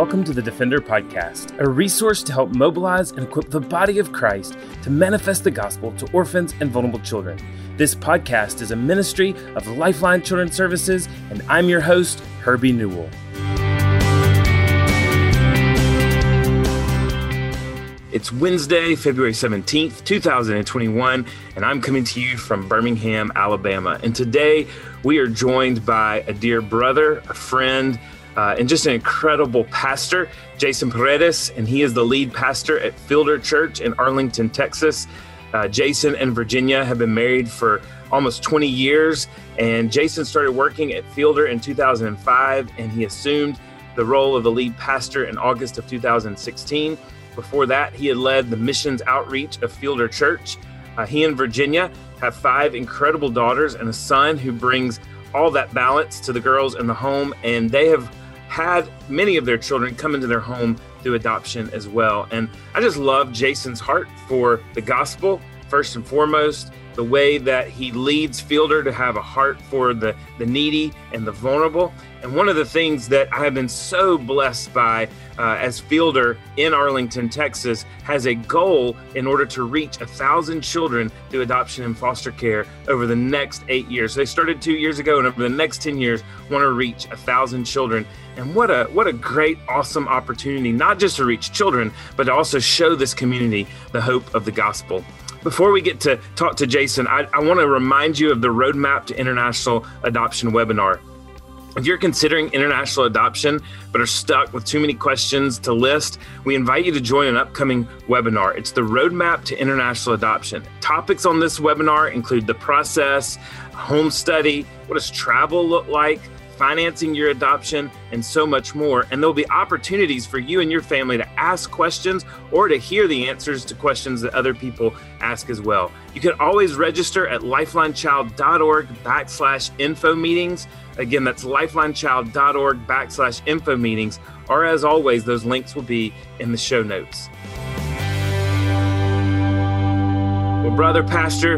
welcome to the Defender Podcast, a resource to help mobilize and equip the body of Christ to manifest the gospel to orphans and vulnerable children. This podcast is a ministry of Lifeline Children's Services, and I'm your host, Herbie Newell. It's Wednesday, February 17th, 2021, and I'm coming to you from Birmingham, Alabama. And today we are joined by a dear brother, a friend, uh, and just an incredible pastor, Jason Paredes, and he is the lead pastor at Fielder Church in Arlington, Texas. Uh, Jason and Virginia have been married for almost 20 years, and Jason started working at Fielder in 2005, and he assumed the role of the lead pastor in August of 2016. Before that, he had led the missions outreach of Fielder Church. Uh, he and Virginia have five incredible daughters and a son who brings all that balance to the girls in the home, and they have had many of their children come into their home through adoption as well. And I just love Jason's heart for the gospel, first and foremost, the way that he leads Fielder to have a heart for the, the needy and the vulnerable. And one of the things that I have been so blessed by uh, as Fielder in Arlington, Texas, has a goal in order to reach a thousand children through adoption and foster care over the next eight years. So they started two years ago, and over the next 10 years, want to reach a thousand children. And what a what a great, awesome opportunity, not just to reach children, but to also show this community the hope of the gospel. Before we get to talk to Jason, I, I want to remind you of the Roadmap to International Adoption webinar. If you're considering international adoption but are stuck with too many questions to list, we invite you to join an upcoming webinar. It's the Roadmap to International Adoption. Topics on this webinar include the process, home study, what does travel look like, financing your adoption, and so much more. And there'll be opportunities for you and your family to ask questions or to hear the answers to questions that other people ask as well. You can always register at lifelinechild.org backslash info meetings. Again, that's lifelinechild.org backslash info meetings. Or as always, those links will be in the show notes. Well, brother, pastor,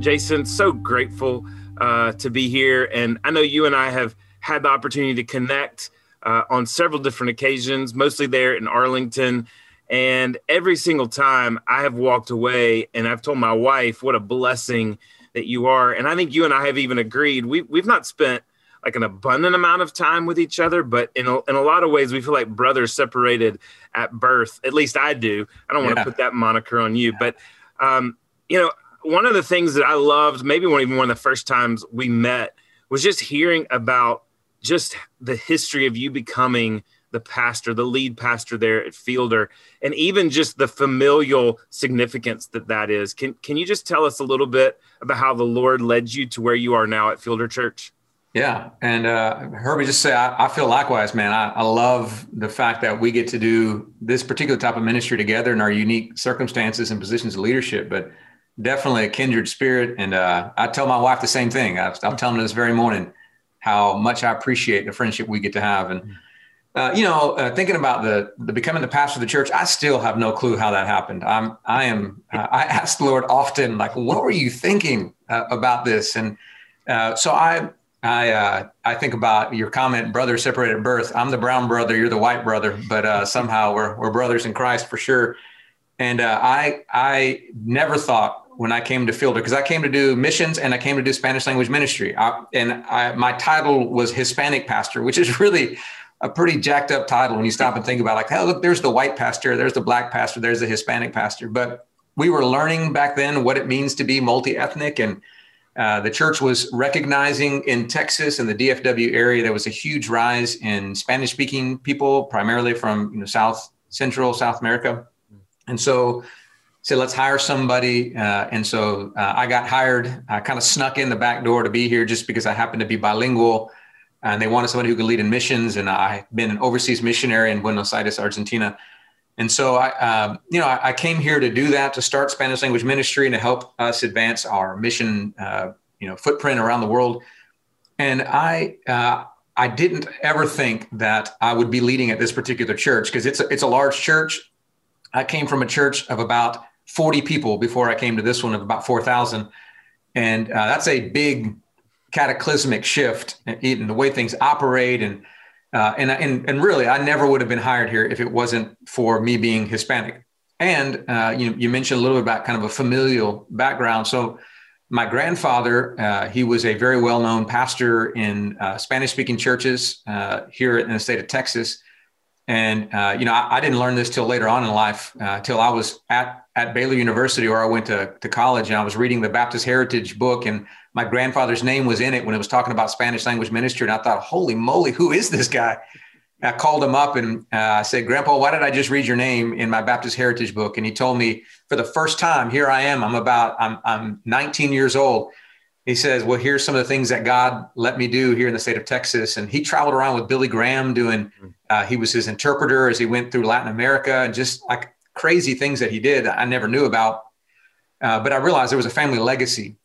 Jason, so grateful uh, to be here. And I know you and I have had the opportunity to connect uh, on several different occasions, mostly there in Arlington. And every single time I have walked away and I've told my wife what a blessing that you are. And I think you and I have even agreed we, we've not spent like an abundant amount of time with each other, but in a, in a lot of ways, we feel like brothers separated at birth. At least I do. I don't want to put that moniker on you, but um, you know, one of the things that I loved, maybe one even one of the first times we met, was just hearing about just the history of you becoming the pastor, the lead pastor there at Fielder, and even just the familial significance that that is. Can can you just tell us a little bit about how the Lord led you to where you are now at Fielder Church? Yeah, and uh, Herbie, just say I, I feel likewise, man. I, I, love the fact that we get to do this particular type of ministry together in our unique circumstances and positions of leadership, but definitely a kindred spirit. And uh, I tell my wife the same thing. I, I'm telling her this very morning how much I appreciate the friendship we get to have. And uh, you know, uh, thinking about the the becoming the pastor of the church, I still have no clue how that happened. I'm I am I ask the Lord often, like, what were you thinking uh, about this? And uh, so I I uh, I think about your comment, brother separated at birth. I'm the brown brother, you're the white brother, but somehow we're we're brothers in Christ for sure. And I I never thought when I came to Fielder because I came to do missions and I came to do Spanish language ministry. I, and I, my title was Hispanic pastor, which is really a pretty jacked up title when you stop and think about like, oh, look, there's the white pastor, there's the black pastor, there's the Hispanic pastor. But we were learning back then what it means to be multi-ethnic and uh, the church was recognizing in Texas and the DFW area there was a huge rise in Spanish speaking people, primarily from you know, South Central South America. And so said, let's hire somebody. Uh, and so uh, I got hired. I kind of snuck in the back door to be here just because I happened to be bilingual. And they wanted somebody who could lead in missions. And I've been an overseas missionary in Buenos Aires, Argentina. And so I, uh, you know, I, I, came here to do that, to start Spanish language ministry and to help us advance our mission, uh, you know, footprint around the world. And I, uh, I didn't ever think that I would be leading at this particular church because it's a, it's a large church. I came from a church of about 40 people before I came to this one of about 4,000. And uh, that's a big cataclysmic shift in the way things operate. And uh, and, and, and really, I never would have been hired here if it wasn't for me being Hispanic. And uh, you, you mentioned a little bit about kind of a familial background. So my grandfather, uh, he was a very well-known pastor in uh, Spanish-speaking churches uh, here in the state of Texas. And you know, I, I, didn't learn this till later on in life, till I was at at Baylor University, where I went to to college, and I was reading the Baptist Heritage book, and my grandfather's name was in it when it was talking about Spanish language ministry. And I thought, holy moly, who is this guy? I called him up and uh, I said, Grandpa, why did I just read your name in my Baptist Heritage book? And he told me for the first time, here I am. I'm about, I'm, I'm 19 years old. He says, well, here's some of the things that God let me do here in the state of Texas. And he traveled around with Billy Graham doing, mm-hmm. uh, he was his interpreter as he went through Latin America and just like crazy things that he did that I never knew about. Uh, but I realized there was a family legacy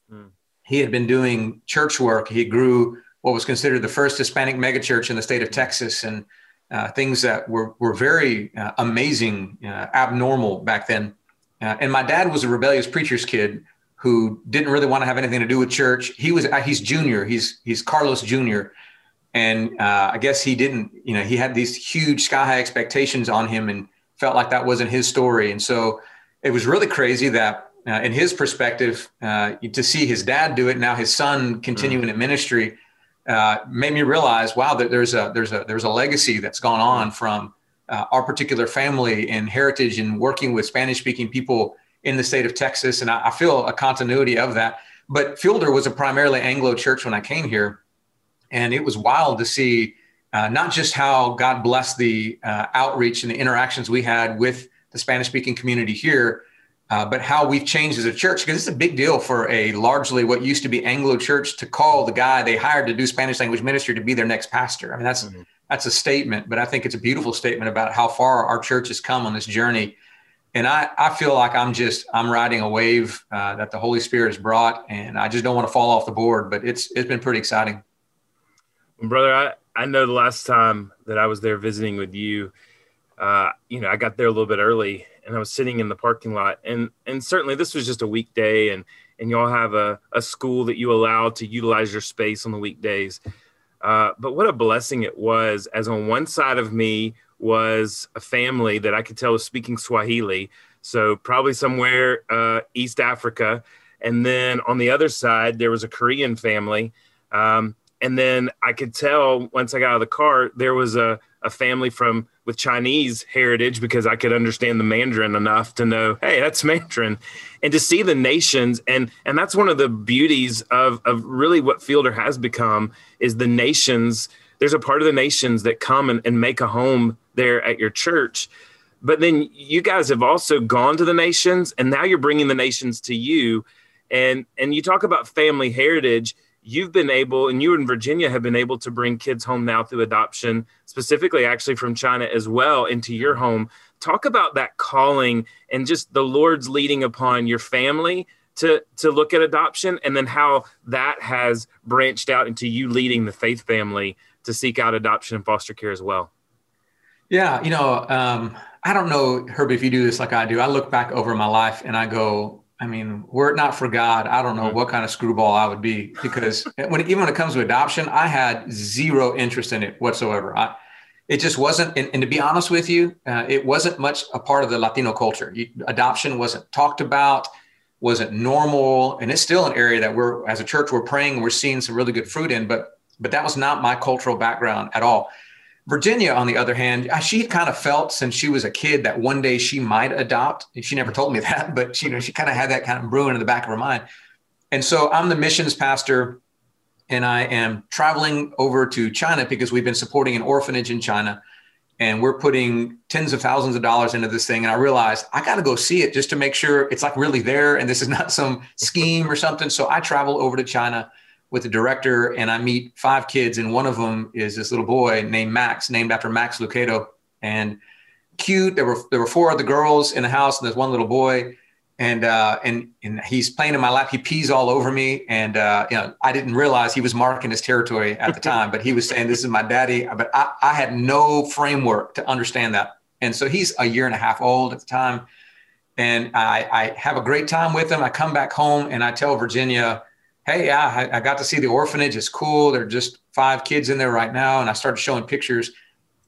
he had been doing church work. He grew what was considered the first Hispanic megachurch in the state of Texas, and uh, things that were were very uh, amazing, uh, abnormal back then. Uh, and my dad was a rebellious preacher's kid who didn't really want to have anything to do with church. He was uh, he's junior. He's he's Carlos Junior, and uh, I guess he didn't. You know, he had these huge sky high expectations on him, and felt like that wasn't his story. And so it was really crazy that uh, in his perspective, uh, to see his dad do it, now his son continuing mm. in ministry, uh, made me realize, wow, there's a there's a there's a legacy that's gone on from uh, our particular family and heritage and working with Spanish-speaking people in the state of Texas, and I, I, feel a continuity of that. But Fielder was a primarily Anglo church when I came here, and it was wild to see uh, not just how God blessed the uh, outreach and the interactions we had with the Spanish-speaking community here uh, but how we've changed as a church because it's a big deal for a largely what used to be Anglo church to call the guy they hired to do Spanish language ministry to be their next pastor. I mean, that's mm-hmm. that's a statement, but I think it's a beautiful statement about how far our church has come on this journey. And I, I feel like I'm just I'm riding a wave uh, that the Holy Spirit has brought, and I just don't want to fall off the board. But it's it's been pretty exciting. Brother, I, I know the last time that I was there visiting with you, uh, you know, I got there a little bit early and I was sitting in the parking lot. And and certainly this was just a weekday, and and y'all have a, a school that you allow to utilize your space on the weekdays. Uh, but what a blessing it was, as on one side of me was a family that I could tell was speaking Swahili, so probably somewhere uh, East Africa, and then on the other side there was a Korean family. Um, and then I could tell once I got out of the car, there was a, a family from with Chinese heritage because I could understand the Mandarin enough to know, hey, that's Mandarin, and to see the nations and and that's one of the beauties of of really what Fielder has become is the nations. There's a part of the nations that come and, and make a home there at your church. But then you guys have also gone to the nations, and now you're bringing the nations to you. And and you talk about family heritage you've been able, and you in Virginia have been able to bring kids home now through adoption, specifically actually from China as well, into your home. Talk about that calling and just the Lord's leading upon your family to to look at adoption, and then how that has branched out into you leading the faith family to seek out adoption and foster care as well. Yeah, you know, um, I don't know, Herb, if you do this like I do. I look back over my life and I go, I mean, were it not for God, I don't know mm-hmm. what kind of screwball I would be because when even when it comes to adoption, I had zero interest in it whatsoever. I, it just wasn't, and, and, to be honest with you, uh, it wasn't much a part of the Latino culture. You, adoption wasn't talked about, wasn't normal, and it's still an area that we're as a church we're praying, we're seeing some really good fruit in, but but that was not my cultural background at all. Virginia, on the other hand, she kind of felt since she was a kid that one day she might adopt. She never told me that, but she, you know, she kind of had that kind of brewing in the back of her mind. And so I'm the missions pastor, and I am traveling over to China because we've been supporting an orphanage in China, and we're putting tens of thousands of dollars into this thing. And I realized I got to go see it just to make sure it's like really there, and this is not some scheme or something. So I travel over to China with the director and I meet five kids, and one of them is this little boy named Max, named after Max Lucado. And cute. There were there were four other girls in the house, and there's one little boy. And uh, and and he's playing in my lap. He pees all over me, and uh, you know I didn't realize he was marking his territory at the time. but he was saying, "This is my daddy." But I, I had no framework to understand that. And so he's a year and a half old at the time, and I, I have a great time with him. I come back home and I tell Virginia, hey, yeah, I, I, got to see the orphanage. It's cool. There are just five kids in there right now. And I started showing pictures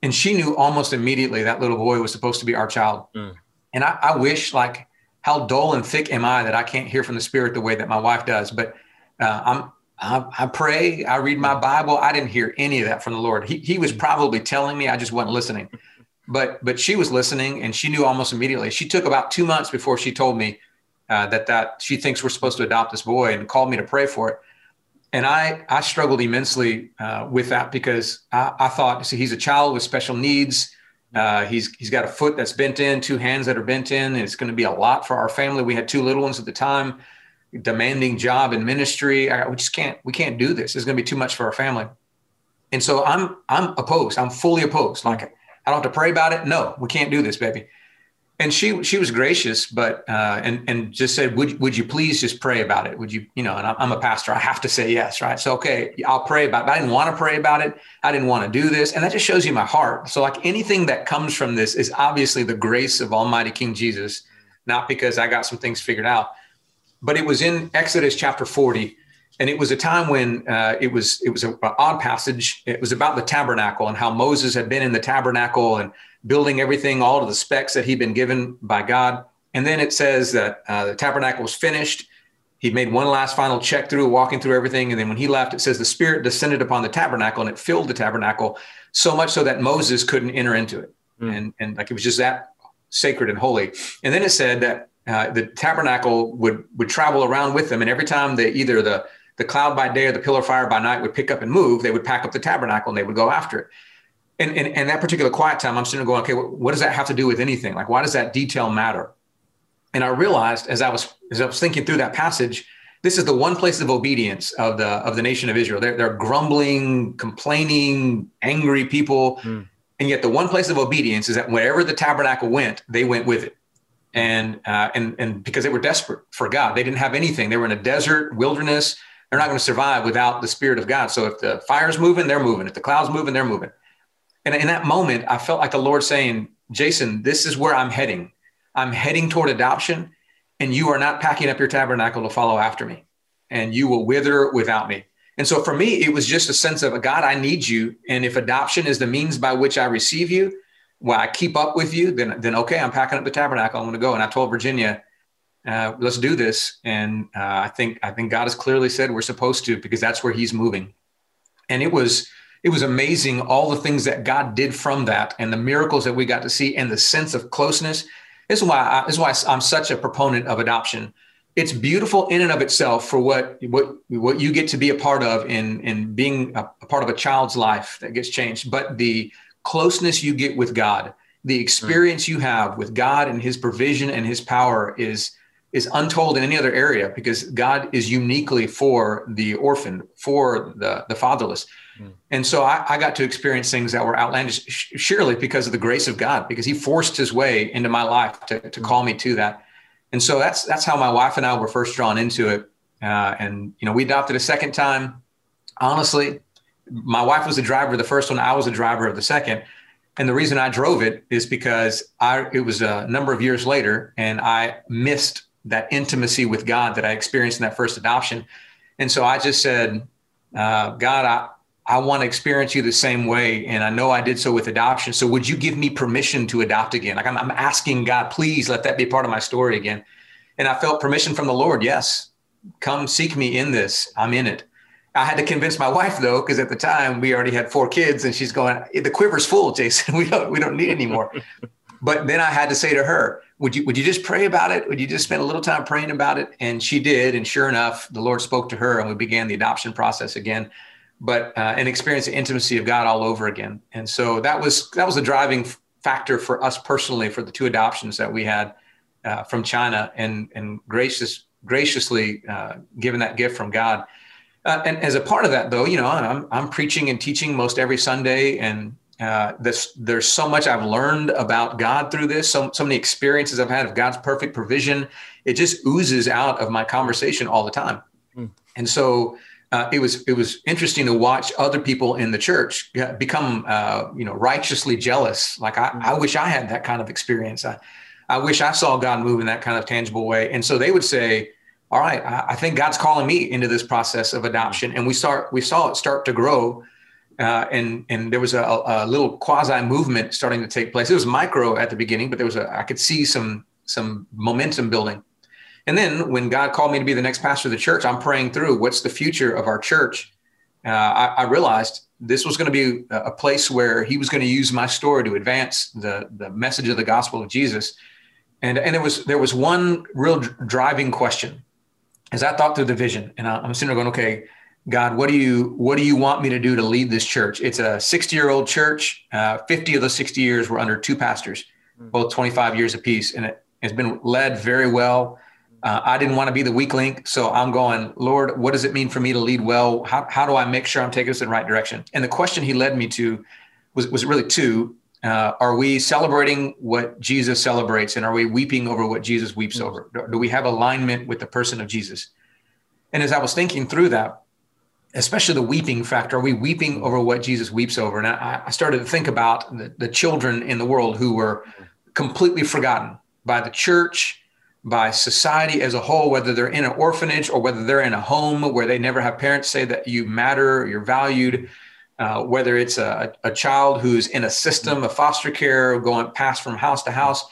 and she knew almost immediately that little boy was supposed to be our child. Mm. And I, I, wish like how dull and thick am I that I can't hear from the spirit the way that my wife does. But uh, I'm, I, I, pray, I read my Bible. I didn't hear any of that from the Lord. He, he was probably telling me, I just wasn't listening. But but she was listening, and she knew almost immediately. She took about two months before she told me uh, that that she thinks we're supposed to adopt this boy, and called me to pray for it and I I struggled immensely uh, with that because I, I, thought see he's a child with special needs. Uh, he's he's got a foot that's bent in, two hands that are bent in, and it's going to be a lot for our family. We had two little ones at the time, demanding job and ministry. I, we just can't we can't do this. It's going to be too much for our family. And so I'm I'm opposed. I'm fully opposed. Like I don't have to pray about it. No, we can't do this, baby and she she was gracious, but uh, and and just said, would would you please just pray about it? Would you you know? And I'm a pastor, I have to say yes, right? So okay, I'll pray about. it. I didn't want to pray about it. I didn't want to do this, and that just shows you my heart. So like anything that comes from this is obviously the grace of Almighty King Jesus, not because I got some things figured out. But it was in Exodus chapter 40, and it was a time when uh, it was it was an odd passage. It was about the tabernacle and how Moses had been in the tabernacle and building everything, all to the specs that he'd been given by God. And then it says that uh, the tabernacle was finished. He made one last final check through, walking through everything. And then when he left, it says the Spirit descended upon the tabernacle and it filled the tabernacle so much so that Moses couldn't enter into it. Mm. And, and like it was just that sacred and holy. And then it said that uh, the tabernacle would would travel around with them, and every time they either the the cloud by day or the pillar fire by night would pick up and move, they would pack up the tabernacle and they would go after it and, and, and that particular quiet time, I'm sitting there going, okay, what, what does that have to do with anything? Like, why does that detail matter? And I realized as I was as I was thinking through that passage, this is the one place of obedience of the of the nation of Israel. They're, they're grumbling, complaining, angry people, mm. and yet the one place of obedience is that wherever the tabernacle went, they went with it. And uh, and and because they were desperate for God, they didn't have anything. They were in a desert, wilderness. They're not going to survive without the Spirit of God. So if the fire's moving, they're moving. If the cloud's moving, they're moving. And in that moment, I felt like the Lord saying, Jason, this is where I'm heading. I'm heading toward adoption, and you are not packing up your tabernacle to follow after me, and you will wither without me. And so for me, it was just a sense of God, I need you. And if adoption is the means by which I receive you, while I keep up with you, then, then okay, I'm packing up the tabernacle. I'm going to go. And I told Virginia, uh, let's do this. And uh, I think I think God has clearly said we're supposed to because that's where He's moving. And it was it was amazing all the things that God did from that and the miracles that we got to see and the sense of closeness. This is why I, this is why I'm such a proponent of adoption. It's beautiful in and of itself for what what what you get to be a part of in in being a, a part of a child's life that gets changed. But the closeness you get with God, the experience you have with God and His provision and His power is is untold in any other area because God is uniquely for the orphan, for the the fatherless. Mm. And so I, I, got to experience things that were outlandish, surely because of the grace of God, because He forced His way into my life to, to mm. call me to that. And so that's that's how my wife and I were first drawn into it. Uh, and you know, we adopted a second time. Honestly, my wife was the driver of the first one. I was the driver of the second. And the reason I drove it is because I it was a number of years later, and I missed that intimacy with God that I experienced in that first adoption. And so I just said, uh, God, I, want to experience you the same way. And I know I did so with adoption. So would you give me permission to adopt again? Like I'm, I'm asking God, please let that be part of my story again. And I felt permission from the Lord. Yes, come seek me in this. I'm in it. I had to convince my wife though, because at the time we already had four kids, and she's going, "The quiver's full, Jason. We don't we don't need any more." but then I had to say to her, "Would you would you just pray about it? Would you just spend a little time praying about it?" And she did, and sure enough, the Lord spoke to her, and we began the adoption process again but uh, and experience the intimacy of God all over again. And so that was that was a driving factor for us personally for the two adoptions that we had uh, from China, and and gracious graciously uh, given that gift from God. Uh, and as a part of that, though, you know, I'm I'm preaching and teaching most every Sunday, and uh, this there's so much I've learned about God through this. So so many experiences I've had of God's perfect provision. It just oozes out of my conversation all the time. Mm. And so uh, it was it was interesting to watch other people in the church become uh, you know righteously jealous. Like I, I wish I had that kind of experience. I, I wish I saw God move in that kind of tangible way. And so they would say, "All right, I, I think God's calling me into this process of adoption." And we start we saw it start to grow uh, and and there was a, a little quasi movement starting to take place. It was micro at the beginning, but there was a I could see some some momentum building. And then when God called me to be the next pastor of the church, I'm praying through what's the future of our church. Uh, I, I, realized this was going to be a place where He was going to use my story to advance the the message of the gospel of Jesus. And and there was there was one real driving question as I thought through the vision, and I'm sitting there going, okay, God, what do you what do you want me to do to lead this church? It's a 60 year old church. Uh, 50 of those 60 years were under two pastors, hmm. both 25 years apiece, and it has been led very well. Uh, I didn't want to be the weak link, so I'm going, Lord, what does it mean for me to lead well? How, how do I make sure I'm taking us in the right direction? And the question he led me to was was really two: uh, Are we celebrating what Jesus celebrates, and are we weeping over what Jesus weeps mm-hmm. over? Do we have alignment with the person of Jesus? And as I was thinking through that, especially the weeping factor. Are we weeping over what Jesus weeps over? And I, I started to think about the, the, children in the world who were completely forgotten by the church, by society as a whole, whether they're in an orphanage or whether they're in a home where they never have parents say that you matter, you're valued. Uh, whether it's a, a child who's in a system of foster care going past from house to house,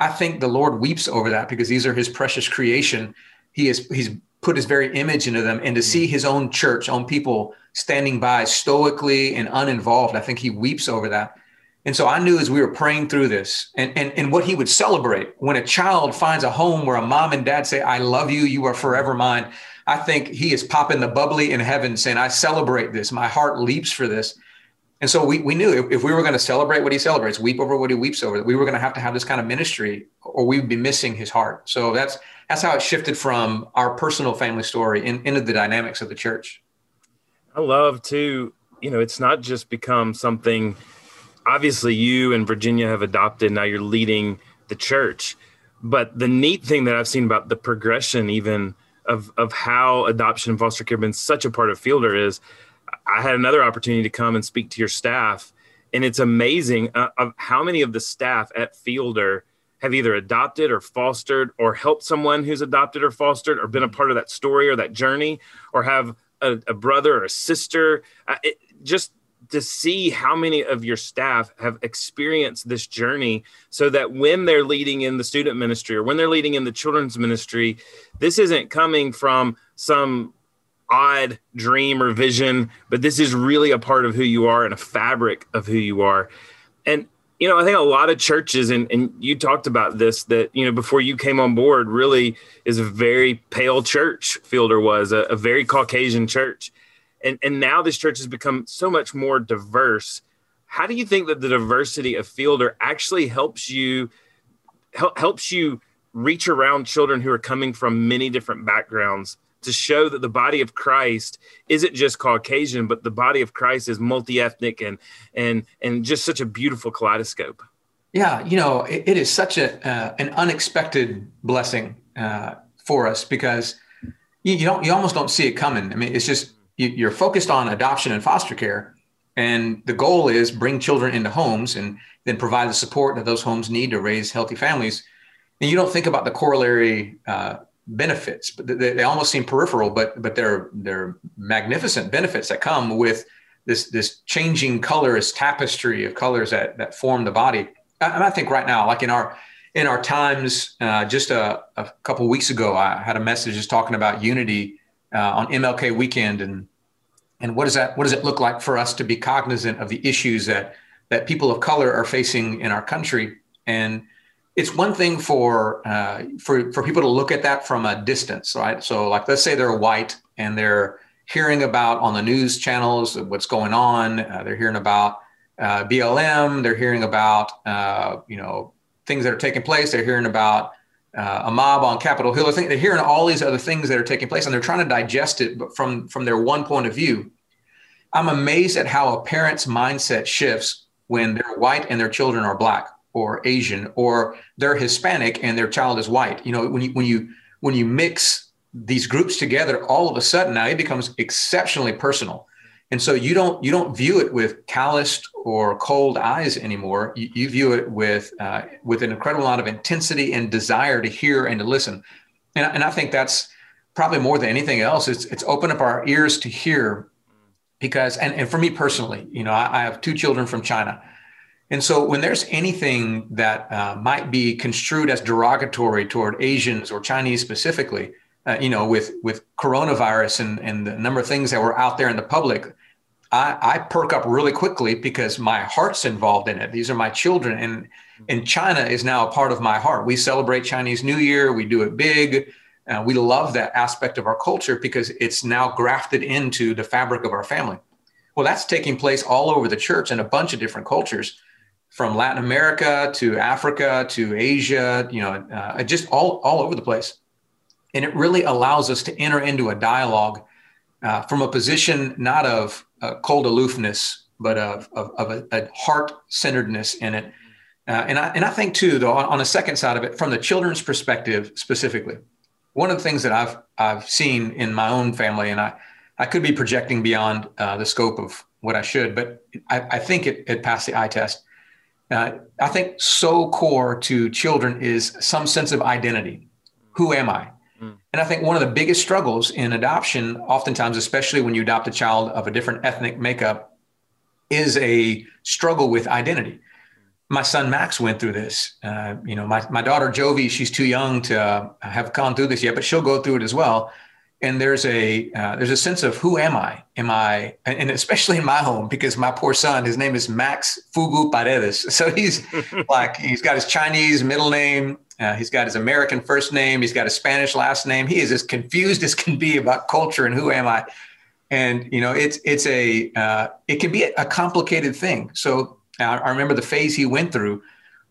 I think the Lord weeps over that because these are His precious creation. He is He's put his very image into them and to see his own church, own people standing by stoically and uninvolved, I think he weeps over that. And so I knew as we were praying through this and, and, and what he would celebrate when a child finds a home where a mom and dad say, I love you, you are forever mine. I think he is popping the bubbly in heaven saying, I celebrate this. My heart leaps for this. And so we, we knew if, if we were going to celebrate what he celebrates, weep over what he weeps over, that we were going to have to have this kind of ministry or we'd be missing his heart. So that's that's how it shifted from our personal family story in, into the dynamics of the church. I love to, you know, it's not just become something obviously you and Virginia have adopted. Now you're leading the church. But the neat thing that I've seen about the progression, even of, of how adoption and foster care have been such a part of Fielder, is I had another opportunity to come and speak to your staff. And it's amazing uh, of how many of the staff at Fielder have either adopted or fostered or helped someone who's adopted or fostered or been a part of that story or that journey or have a, a brother or a sister. Uh, it, just to see how many of your staff have experienced this journey so that when they're leading in the student ministry or when they're leading in the children's ministry, this isn't coming from some odd dream or vision, but this is really a part of who you are and a fabric of who you are. And you know, I think a lot of churches, and, and you talked about this, that, you know, before you came on board, really is a very pale church, Fielder was, a, a very Caucasian church. And, and now this church has become so much more diverse. How do you think that the diversity of Fielder actually helps you help, helps you reach around children who are coming from many different backgrounds to show that the body of Christ isn't just Caucasian, but the body of Christ is multi-ethnic and and and just such a beautiful kaleidoscope. Yeah, you know, it, it is such a uh, an unexpected blessing uh, for us because you, you, don't you almost don't see it coming. I mean, it's just you're focused on adoption and foster care, and the goal is bring children into homes and then provide the support that those homes need to raise healthy families. And you don't think about the corollary uh, benefits, but they, they almost seem peripheral, but but they're they're magnificent benefits that come with this this changing colors tapestry of colors that that form the body. And I think right now, like in our in our times, uh, just a, a couple weeks ago, I had a message just talking about unity uh, on MLK weekend, and and what does that what does it look like for us to be cognizant of the issues that that people of color are facing in our country and it's one thing for uh, for for people to look at that from a distance, right? So, like, let's say they're white and they're hearing about on the news channels what's going on. Uh, they're hearing about uh, BLM. They're hearing about uh, you know things that are taking place. They're hearing about uh, a mob on Capitol Hill. They're hearing all these other things that are taking place, and they're trying to digest it, but from from their one point of view. I'm amazed at how a parent's mindset shifts when they're white and their children are black or Asian or they're Hispanic and their child is white. You know, when you when you when you mix these groups together, all of a sudden now it becomes exceptionally personal. And so you don't you don't view it with calloused or cold eyes anymore. You, you view it with uh, with an incredible amount of intensity and desire to hear and to listen. And, and I think that's probably more than anything else. It's it's opened up our ears to hear because, and, and for me personally, you know, I, I have two children from China. And so when there's anything that uh, might be construed as derogatory toward Asians or Chinese specifically, uh, you know, with with coronavirus and, and the number of things that were out there in the public, I, I perk up really quickly because my heart's involved in it. These are my children, and and China is now a part of my heart. We celebrate Chinese New Year. We do it big. Uh, we love that aspect of our culture because it's now grafted into the fabric of our family. Well, that's taking place all over the church in a bunch of different cultures, from Latin America to Africa to Asia. You know, uh, just all all over the place. And it really allows us to enter into a dialogue uh, from a position not of uh, cold aloofness, but of, of, of a, a heart centeredness in it. Uh, and, I, and I think, too, though, on, on the second side of it, from the children's perspective specifically, one of the things that I've, I've seen in my own family, and I, I could be projecting beyond uh, the scope of what I should, but I, I think it, it passed the eye test. Uh, I think so core to children is some sense of identity. Who am I? Mm. And I think one of the biggest struggles in adoption, oftentimes, especially when you adopt a child of a different ethnic makeup, is a struggle with identity. My son Max went through this. Uh, you know, my, my daughter Jovi, she's too young to uh, have gone through this yet, but she'll go through it as well. And there's a uh, there's a sense of who am I? Am I and especially in my home because my poor son, his name is Max Fugu Paredes, so he's like he's got his Chinese middle name, uh, he's got his American first name. He's got a Spanish last name. He is as confused as can be about culture and who am I. And you know, it's it's a uh, it can be a complicated thing. So I, I, remember the phase he went through,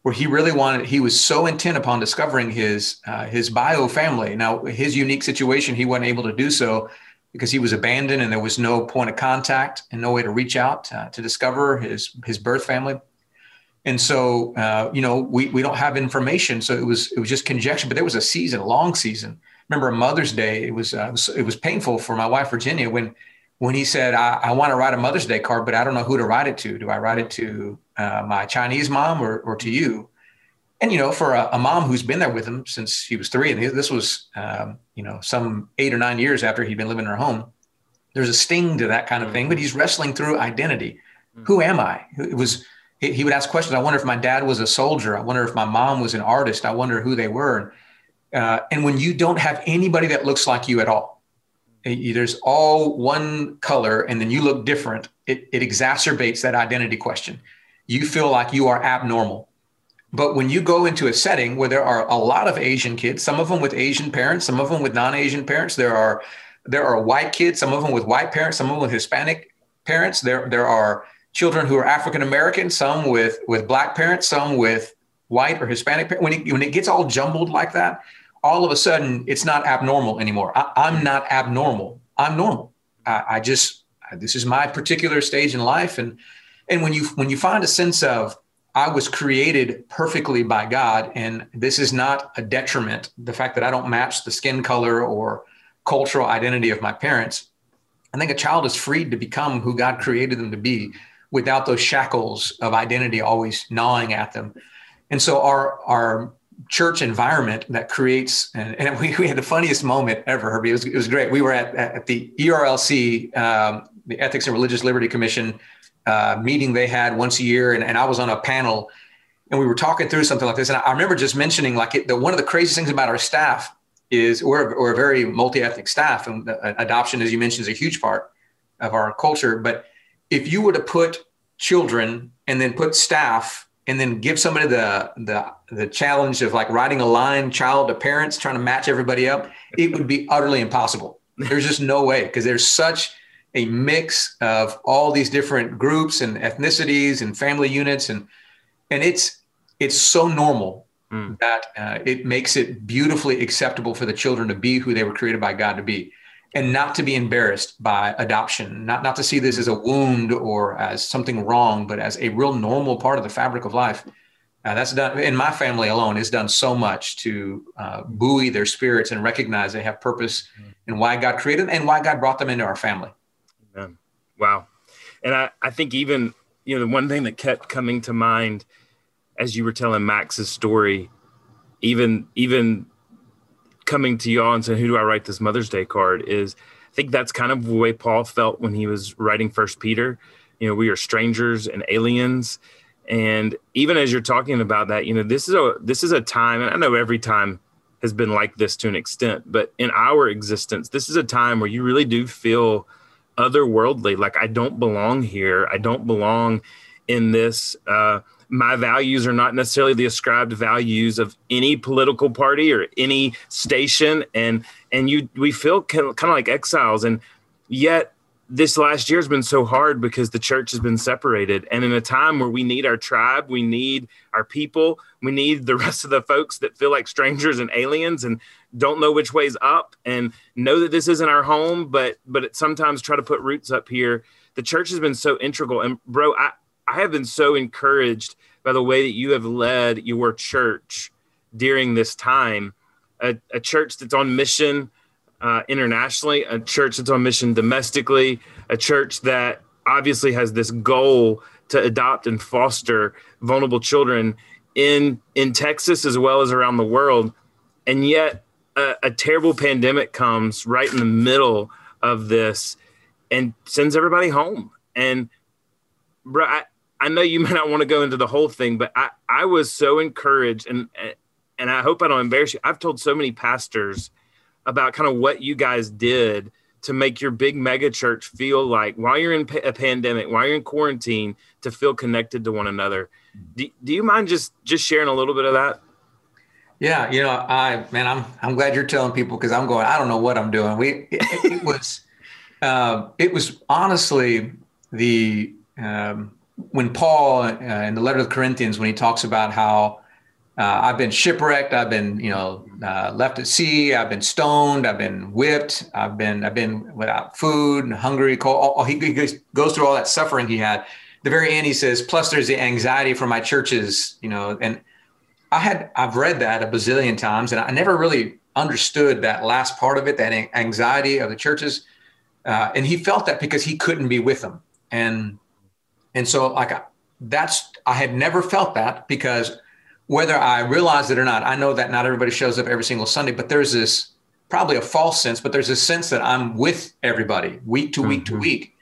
where he really wanted. He was so intent upon discovering his uh, his bio family. Now, his unique situation, he wasn't able to do so because he was abandoned and there was no point of contact and no way to reach out uh, to discover his his birth family and so uh, you know we, we don't have information. So it was it was just conjecture but there was a season a long season. Remember mother's day it was, uh, it was, it was painful for my wife virginia when when he said i, I want to write a mother's day card but i don't know who to write it to. Do i write it to uh, my chinese mom or, or to you? And you know for a, a, mom who's been there with him since he was three and this was um, you know some eight or nine years after he'd been living in her home there's a sting to that kind of thing but he's wrestling through identity. Mm. who am i? It was he would ask questions. I wonder if my dad was a soldier. I wonder if my mom was an artist. I wonder who they were. Uh, and when you don't have anybody that looks like you at all, there's all one color and then you look different, it, it exacerbates that identity question. You feel like you are abnormal. But when you go into a setting where there are a lot of Asian kids, some of them with Asian parents, some of them with non-Asian parents, there are there are white kids, some of them with white parents, some of them with Hispanic parents. There there are children who are African American, some with with black parents, some with white or Hispanic parents. When it, when it gets all jumbled like that, all of a sudden it's not abnormal anymore. I, am not abnormal. I'm normal. I, I just this is my particular stage in life, and and when you when you find a sense of I was created perfectly by God, and this is not a detriment. The fact that I don't match the skin color or cultural identity of my parents, I think a child is freed to become who God created them to be without those shackles of identity always gnawing at them. And so our our church environment that creates and, and we, we had the funniest moment ever Herbie. It was, it was great. We were at, at the ERLC, um, the Ethics and Religious Liberty Commission uh, meeting they had once a year, and, and I was on a panel and we were talking through something like this. And I remember just mentioning like it, the, one of the craziest things about our staff is we're, we're a very multi-ethnic staff and adoption, as you mentioned, is a huge part of our culture. But if you were to put children and then put staff and then give somebody the the the challenge of like writing a line child to parents trying to match everybody up it would be utterly impossible there's just no way because there's such a mix of all these different groups and ethnicities and family units and and it's it's so normal mm. that uh, it makes it beautifully acceptable for the children to be who they were created by God to be and not to be embarrassed by adoption, not, not to see this as a wound or as something wrong, but as a real normal part of the fabric of life. Uh, that's done in my family alone has done so much to uh, buoy their spirits and recognize they have purpose and why God created them and why God brought them into our family. Amen. Wow. And I, I think even, you know, the one thing that kept coming to mind as you were telling Max's story, even, even coming to y'all and saying, "Who do I write this Mother's Day card?" is I think that's kind of the way Paul felt when he was writing First Peter. You know, we are strangers and aliens. And even as you're talking about that, you know, this is a this is a time, and I know every time has been like this to an extent, but in our existence, this is a time where you really do feel otherworldly. Like I don't belong here. I don't belong in this. Uh, my values are not necessarily the ascribed values of any political party or any station, and and you we feel kind of like exiles, and yet this last year has been so hard because the church has been separated. And in a time where we need our tribe, we need our people, we need the rest of the folks that feel like strangers and aliens and don't know which way's up and know that this isn't our home, but but sometimes try to put roots up here. The church has been so integral. And bro, I, I have been so encouraged by the way that you have led your church during this time. A, a church that's on mission uh, internationally, a church that's on mission domestically, a church that obviously has this goal to adopt and foster vulnerable children in in Texas as well as around the world, and yet a, a terrible pandemic comes right in the middle of this and sends everybody home. And I, I know you may not want to go into the whole thing, but I, I was so encouraged and and I hope I don't embarrass you. I've told so many pastors about kind of what you guys did to make your big mega church feel like while you're in a pandemic, while you're in quarantine, to feel connected to one another. Do, do you mind just just sharing a little bit of that? Yeah, you know, I man, I'm I'm glad you're telling people because I'm going. I don't know what I'm doing. We it, it was uh, it was honestly the um, when Paul uh, in the letter to the Corinthians when he talks about how uh, I've been shipwrecked. I've been, you know, uh, left at sea. I've been stoned. I've been whipped. I've been, I've been without food and hungry, cold. All, all, he, goes through all that suffering he had. the very end, he says, plus there's the anxiety for my churches, you know, and I had, I've read that a bazillion times and I never really understood that last part of it, that anxiety of the churches. Uh, and he felt that because he couldn't be with them. And, and so like, that's, I had never felt that because whether I realize it or not, I know that not everybody shows up every single Sunday, but there's this probably a false sense, but there's a sense that I'm with everybody week to week mm-hmm. to week.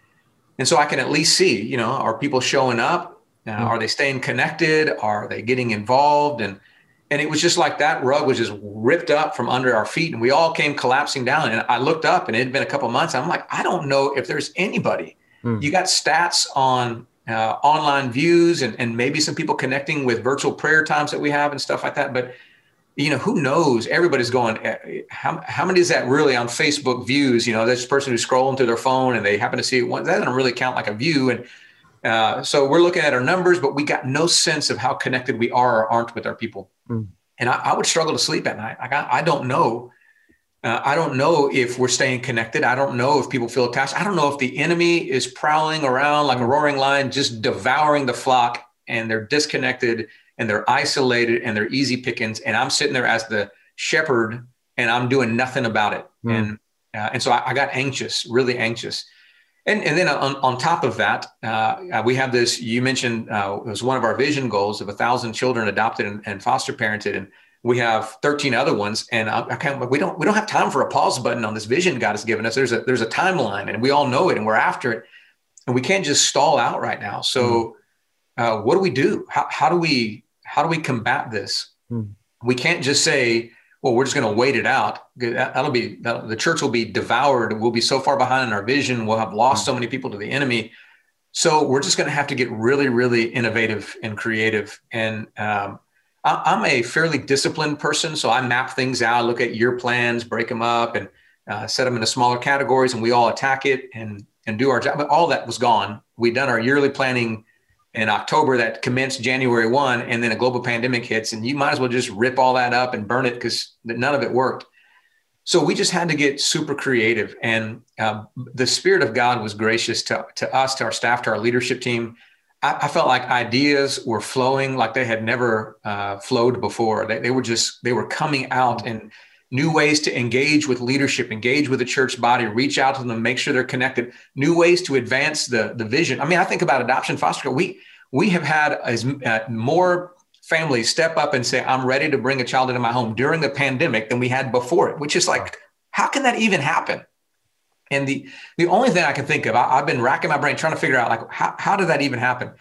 And so I can at least see, you know, are people showing up? Uh, mm-hmm. Are they staying connected? Are they getting involved? And and it was just like that rug was just ripped up from under our feet, and we all came collapsing down. And I looked up, and it had been a couple months. I'm like, I don't know if there's anybody. Mm. You got stats on uh, online views and, and maybe some people connecting with virtual prayer times that we have and stuff like that. But you know, who knows? Everybody's going, eh, how, how many is that really on Facebook views? You know, this person who's scrolling through their phone and they happen to see it once. That doesn't really count like a view. And uh, so we're looking at our numbers, but we got no sense of how connected we are or aren't with our people. Mm. And I, I, would struggle to sleep at night. Like I, I don't know uh, I don't know if we're staying connected. I don't know if people feel attached. I don't know if the enemy is prowling around like a roaring lion, just devouring the flock, and they're disconnected and they're isolated and they're easy pickings. And I'm sitting there as the shepherd and I'm doing nothing about it. Mm. And uh, and so I, I, got anxious, really anxious. And, and then on, on top of that, uh, we have this. You mentioned uh, it was one of our vision goals of a thousand children adopted and, and foster parented, and we have 13 other ones and I, I can't, we don't we don't have time for a pause button on this vision god has given us. There's a there's a timeline and we all know it and we're after it. And we can't just stall out right now. So mm. uh, what do we do? How, how do we how do we combat this? Mm. we can't just say well we're just going to wait it out. That'll be that'll, the church will be devoured. We'll be so far behind in our vision. We'll have lost mm. so many people to the enemy. So we're just going to have to get really really innovative and creative. And um, I'm a fairly disciplined person, so I map things out, look at your plans, break them up, and uh, set them into smaller categories, and we all attack it and and do our job. But all that was gone. We'd done our yearly planning in October that commenced January one, and then a global pandemic hits, and you might as well just rip all that up and burn it because none of it worked. So we just had to get super creative, and uh, the Spirit of God was gracious to to us, to our staff, to our leadership team I, I, felt like ideas were flowing like they had never uh, flowed before. They, they were just they were coming out in new ways to engage with leadership, engage with the church body, reach out to them, make sure they're connected. New ways to advance the the vision. I mean, I think about adoption foster care. We we have had as uh, more families step up and say, "I'm ready to bring a child into my home" during the pandemic than we had before it. Which is like, how can that even happen? And the the only thing I can think of, I, have been racking my brain trying to figure out like how, how did that even happen?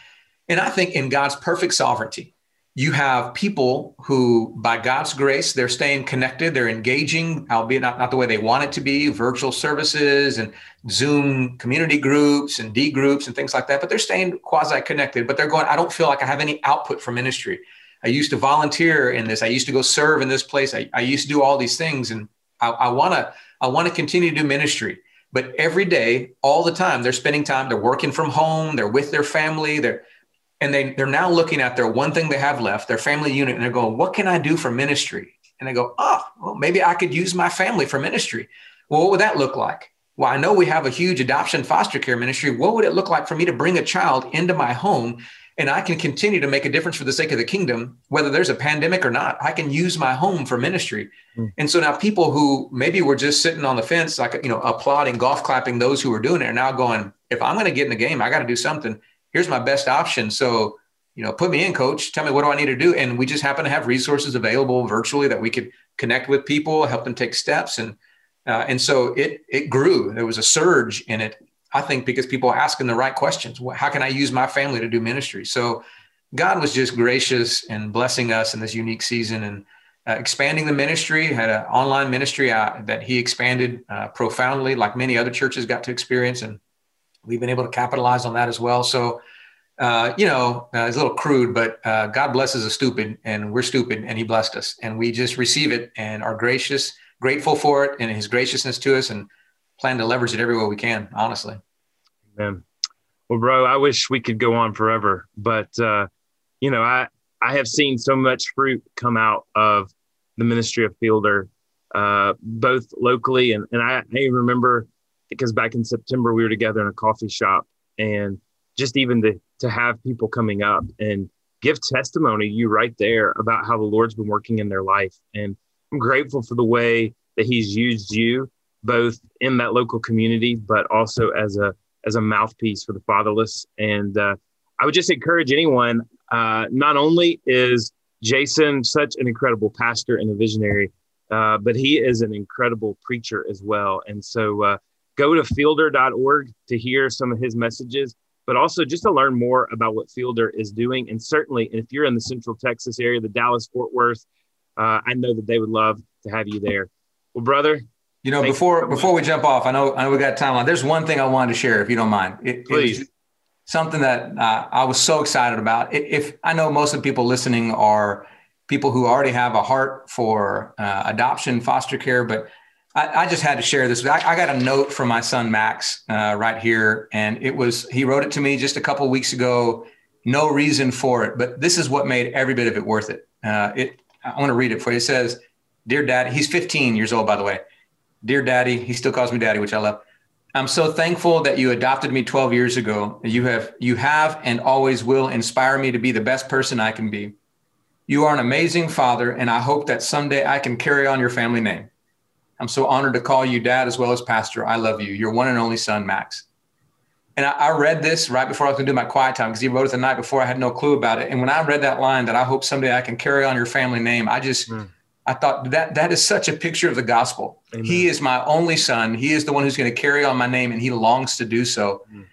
And I think in God's perfect sovereignty, you have people who, by God's grace, they're staying connected, they're engaging, albeit not, not the way they want it to be, virtual services and Zoom community groups and D groups and things like that, but they're staying quasi connected. But they're going, I don't feel like I have any output from ministry. I used to volunteer in this. I used to go serve in this place. I, I used to do all these things. And I want to, I want to continue to do ministry. But every day, all the time, they're spending time, they're working from home, they're with their family, they're and they they're now looking at their one thing they have left, their family unit, and they're going, "What can I do for ministry?" And they go, "Oh, well, maybe I could use my family for ministry." Well, what would that look like? Well, I know we have a huge adoption foster care ministry. What would it look like for me to bring a child into my home and I can continue to make a difference for the sake of the kingdom, whether there's a pandemic or not. I can use my home for ministry. Mm. And so now people who maybe were just sitting on the fence, like, you know, applauding, golf clapping those who were doing it are now going, if I'm going to get in the game, I got to do something here's my best option. So, you know, put me in, coach. Tell me what do I need to do? And we just happen to have resources available virtually that we could connect with people, help them take steps, and uh, and so it it grew. There was a surge in it. I think because people are asking the right questions. How can I use my family to do ministry? So, God was just gracious and blessing us in this unique season and. Uh, expanding the ministry, had an online ministry uh, that he expanded uh, profoundly, like many other churches got to experience. And we've been able to capitalize on that as well. So, uh, you know, uh, it's a little crude, but uh, God blesses a stupid, and we're stupid, and He blessed us, and we just receive it and are gracious, grateful for it, and His graciousness to us, and plan to leverage it everywhere we can. Honestly. Amen. Well, bro, I wish we could go on forever, but uh, you know, I I have seen so much fruit come out of the ministry of Fielder, uh, both locally and and I, I remember because back in September we were together in a coffee shop and just even to to have people coming up and give testimony you right there about how the Lord's been working in their life. And I'm grateful for the way that he's used you both in that local community, but also as a as a mouthpiece for the fatherless. And uh, I would just encourage anyone. Uh, not only is Jason such an incredible pastor and a visionary, uh, but he is an incredible preacher as well. And so uh, go to fielder.org to hear some of his messages, but also just to learn more about what Fielder is doing. And certainly, if you're in the Central Texas area, the Dallas Fort Worth, uh, I know that they would love to have you there. Well, brother. You know, before before we jump off, I know I know we got time on. There's one thing I wanted to share, if you don't mind. It, Please. something that uh, I was so excited about. If I know most of the people listening are people who already have a heart for uh, adoption, foster care, but I, I, just had to share this. I, I, got a note from my son Max uh, right here, and it was he wrote it to me just a couple weeks ago. No reason for it, but this is what made every bit of it worth it. Uh, it I want to read it for you. It says, "Dear Dad," he's 15 years old, by the way. Dear Daddy, he still calls me Daddy, which I love. I'm so thankful that you adopted me 12 years ago. You have you have and always will inspire me to be the best person I can be. You are an amazing father, and I hope that someday I can carry on your family name. I'm so honored to call you dad as well as pastor. I love you. Your one and only son, Max. And I, I read this right before I was going to do my quiet time because he wrote it the night before. I had no clue about it. And when I read that line that I hope someday I can carry on your family name, I just, mm. I thought that that is such a picture of the gospel. Amen. He is my only son. He is the one who's going to carry on my name and he longs to do so. Mm.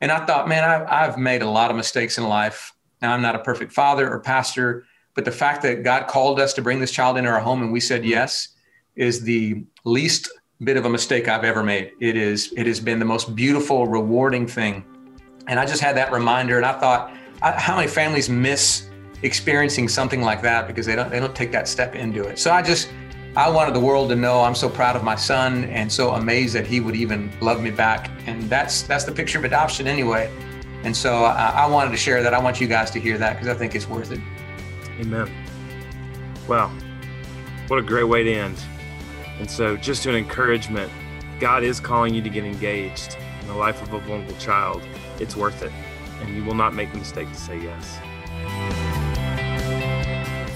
And I thought, man, I've, I've made a lot of mistakes in life. Now, I'm not a perfect father or pastor, but the fact that God called us to bring this child into our home and we said yes is the least bit of a mistake I've ever made. It is it has been the most beautiful, rewarding thing. And I just had that reminder and I thought how many families miss experiencing something like that because they don't they don't take that step into it. So I just I wanted the world to know I'm so proud of my son and so amazed that he would even love me back. And that's that's the picture of adoption anyway. And so I, I wanted to share that. I want you guys to hear that because I think it's worth it. Amen. Wow. What a great way to end. And so, just an encouragement God is calling you to get engaged in the life of a vulnerable child. It's worth it, and you will not make the mistake to say yes.